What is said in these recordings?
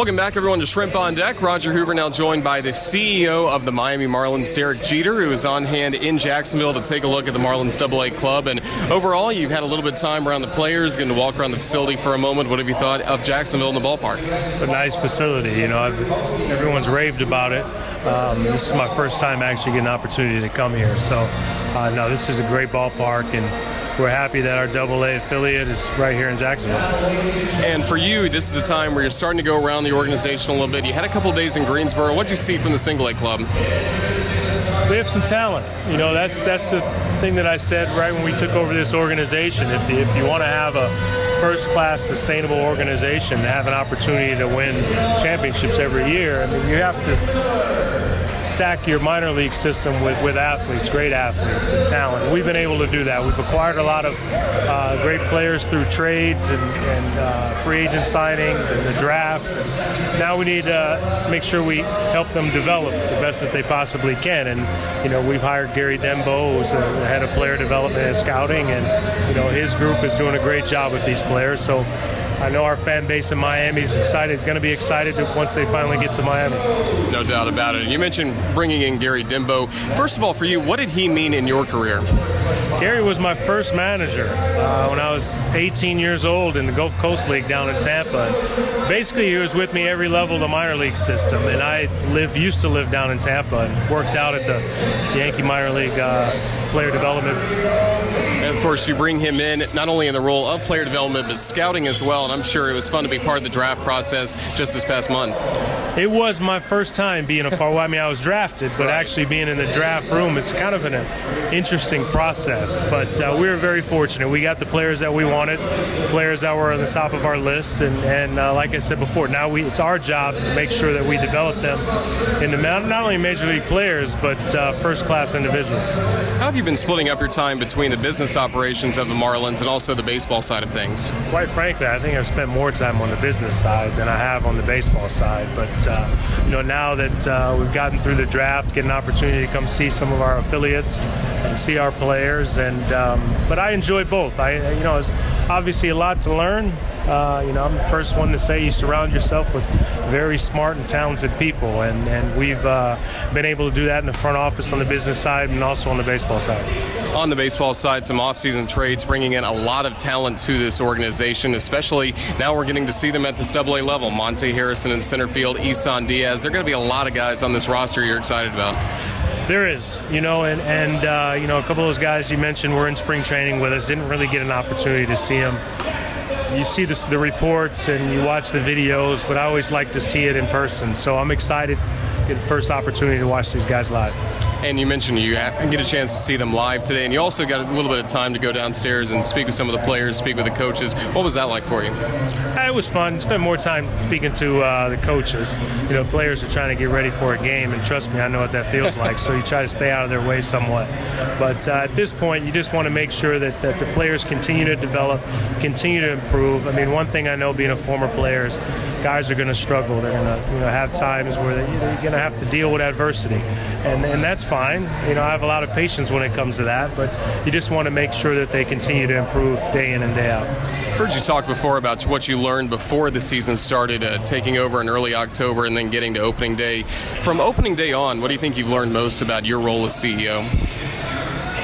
Welcome back, everyone, to Shrimp on Deck. Roger Hoover now joined by the CEO of the Miami Marlins, Derek Jeter, who is on hand in Jacksonville to take a look at the Marlins Double A club. And overall, you've had a little bit of time around the players, getting to walk around the facility for a moment. What have you thought of Jacksonville in the ballpark? It's a nice facility. You know, I've, everyone's raved about it. Um, this is my first time actually getting an opportunity to come here. So, uh, no, this is a great ballpark, and we're happy that our Double A affiliate is right here in Jacksonville. And for you, this is a time where you're starting to go around the organization a little bit. You had a couple days in Greensboro. What did you see from the Single A club? We have some talent. You know, that's that's the thing that I said right when we took over this organization. If, if you want to have a first class sustainable organization to have an opportunity to win championships every year, I mean, you have to stack your minor league system with, with athletes, great athletes and talent. We've been able to do that. We've acquired a lot of uh, great players through trades and, and uh, free agent signings and the draft. Now we need to make sure we help them develop the best that they possibly can. And, you know, we've hired Gary Denbo, who's the head of player development and scouting, and, you know, his group is doing a great job with these players. So I know our fan base in Miami is excited. Is going to be excited once they finally get to Miami. No doubt about it. You mentioned bringing in Gary Denbo. First of all, for you, what did he mean in your career? Gary was my first manager uh, when I was 18 years old in the Gulf Coast League down in Tampa. Basically, he was with me every level of the minor league system, and I live used to live down in Tampa and worked out at the Yankee minor league uh, player development. Of course, you bring him in not only in the role of player development, but scouting as well. And I'm sure it was fun to be part of the draft process just this past month. It was my first time being a part. Well, I mean, I was drafted, but right. actually being in the draft room, it's kind of an interesting process. But uh, we were very fortunate. We got the players that we wanted, players that were on the top of our list, and, and uh, like I said before, now we it's our job to make sure that we develop them into not only major league players but uh, first class individuals. How have you been splitting up your time between the business operations of the Marlins and also the baseball side of things? Quite frankly, I think I've spent more time on the business side than I have on the baseball side. But uh, you know, now that uh, we've gotten through the draft, get an opportunity to come see some of our affiliates and see our players, and um, but I enjoy both. I you know, it's obviously a lot to learn. Uh, you know, I'm the first one to say you surround yourself with very smart and talented people, and, and we've uh, been able to do that in the front office on the business side and also on the baseball side. On the baseball side, some offseason trades bringing in a lot of talent to this organization, especially now we're getting to see them at this double A level. Monte Harrison in center field, Isan Diaz. There are going to be a lot of guys on this roster you're excited about. There is, you know, and and uh, you know, a couple of those guys you mentioned were in spring training with us. Didn't really get an opportunity to see them you see the, the reports and you watch the videos, but I always like to see it in person. So I'm excited get the first opportunity to watch these guys live. And you mentioned you get a chance to see them live today, and you also got a little bit of time to go downstairs and speak with some of the players, speak with the coaches. What was that like for you? Uh, it was fun. Spent more time speaking to uh, the coaches. You know, players are trying to get ready for a game, and trust me, I know what that feels like. So you try to stay out of their way somewhat. But uh, at this point, you just want to make sure that, that the players continue to develop, continue to improve. I mean, one thing I know being a former player is guys are going to struggle. They're going to you know have times where they, are going to have to deal with adversity, and and that's fine. You know, I have a lot of patience when it comes to that, but you just want to make sure that they continue to improve day in and day out. Heard you talk before about what you learned before the season started, uh, taking over in early October and then getting to opening day. From opening day on, what do you think you've learned most about your role as CEO?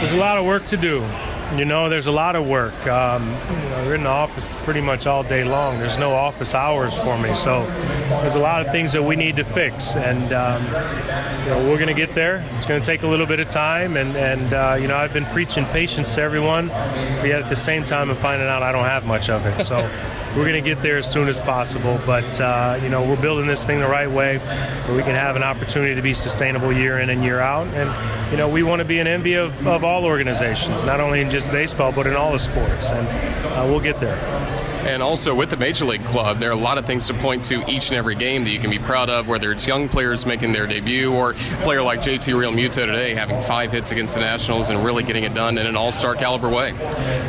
There's a lot of work to do. You know, there's a lot of work. Um, you know, we're in the office pretty much all day long. There's no office hours for me, so there's a lot of things that we need to fix, and um, you know, we're going to get there. It's going to take a little bit of time, and and uh, you know, I've been preaching patience to everyone, but yet at the same time, I'm finding out I don't have much of it. So we're going to get there as soon as possible. But uh, you know, we're building this thing the right way, where we can have an opportunity to be sustainable year in and year out. And you know, we want to be an envy of, of all organizations, not only in just baseball, but in all the sports. And uh, we'll get there. And also with the Major League Club, there are a lot of things to point to each and every game that you can be proud of, whether it's young players making their debut or a player like JT Realmuto today having five hits against the Nationals and really getting it done in an all-star caliber way.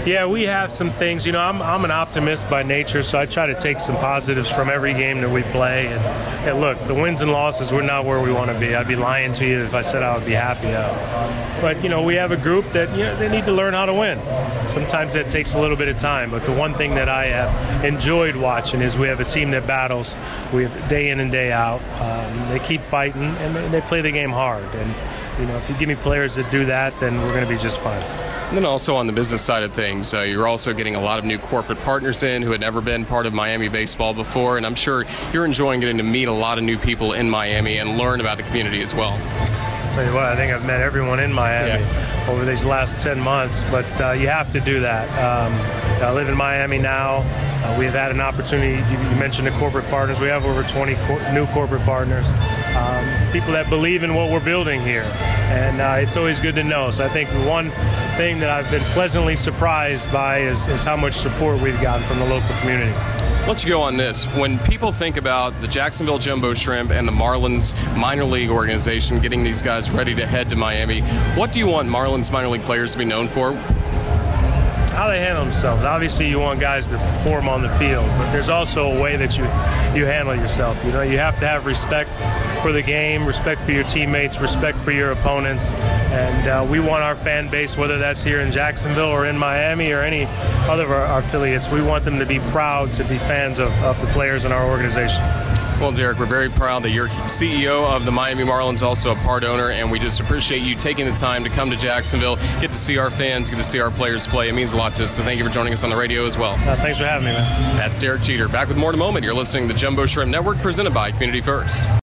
Yeah, we have some things. You know, I'm, I'm an optimist by nature, so I try to take some positives from every game that we play. And, and look, the wins and losses, we're not where we want to be. I'd be lying to you if I said I would be happy. Uh, but, you know, we have a group that, you know, they need to learn how to win. Sometimes that takes a little bit of time, but the one thing that I have I've enjoyed watching is we have a team that battles, we have day in and day out. Um, they keep fighting and they, they play the game hard. And you know, if you give me players that do that, then we're going to be just fine. And then also on the business side of things, uh, you're also getting a lot of new corporate partners in who had never been part of Miami baseball before, and I'm sure you're enjoying getting to meet a lot of new people in Miami and learn about the community as well. I'll tell you what, I think I've met everyone in Miami yeah. over these last 10 months, but uh, you have to do that. Um, I live in Miami now. Uh, we've had an opportunity, you, you, mentioned the corporate partners. We have over 20 cor- new corporate partners, um, people that believe in what we're building here. And uh, it's always good to know. So I think one thing that I've been pleasantly surprised by is, is how much support we've gotten from the local community Let's go on this. When people think about the Jacksonville Jumbo Shrimp and the Marlins minor league organization getting these guys ready to head to Miami, what do you want Marlins minor league players to be known for? How they handle themselves. Obviously, you want guys to perform on the field, but there's also a way that you you handle yourself. You know, you have to have respect for the game, respect for your teammates, respect for your opponents, and uh, we want our fan base, whether that's here in Jacksonville or in Miami or any other of our, affiliates, we want them to be proud to be fans of, of the players in our organization. Well, Derek, we're very proud that you're CEO of the Miami Marlins, also a part owner, and we just appreciate you taking the time to come to Jacksonville, get to see our fans, get to see our players play. It means a lot to us. So thank you for joining us on the radio as well. Uh, thanks for having me, man. That's Derek Jeter. Back with more in a moment. You're listening to the Jumbo Shrimp Network, presented by Community First.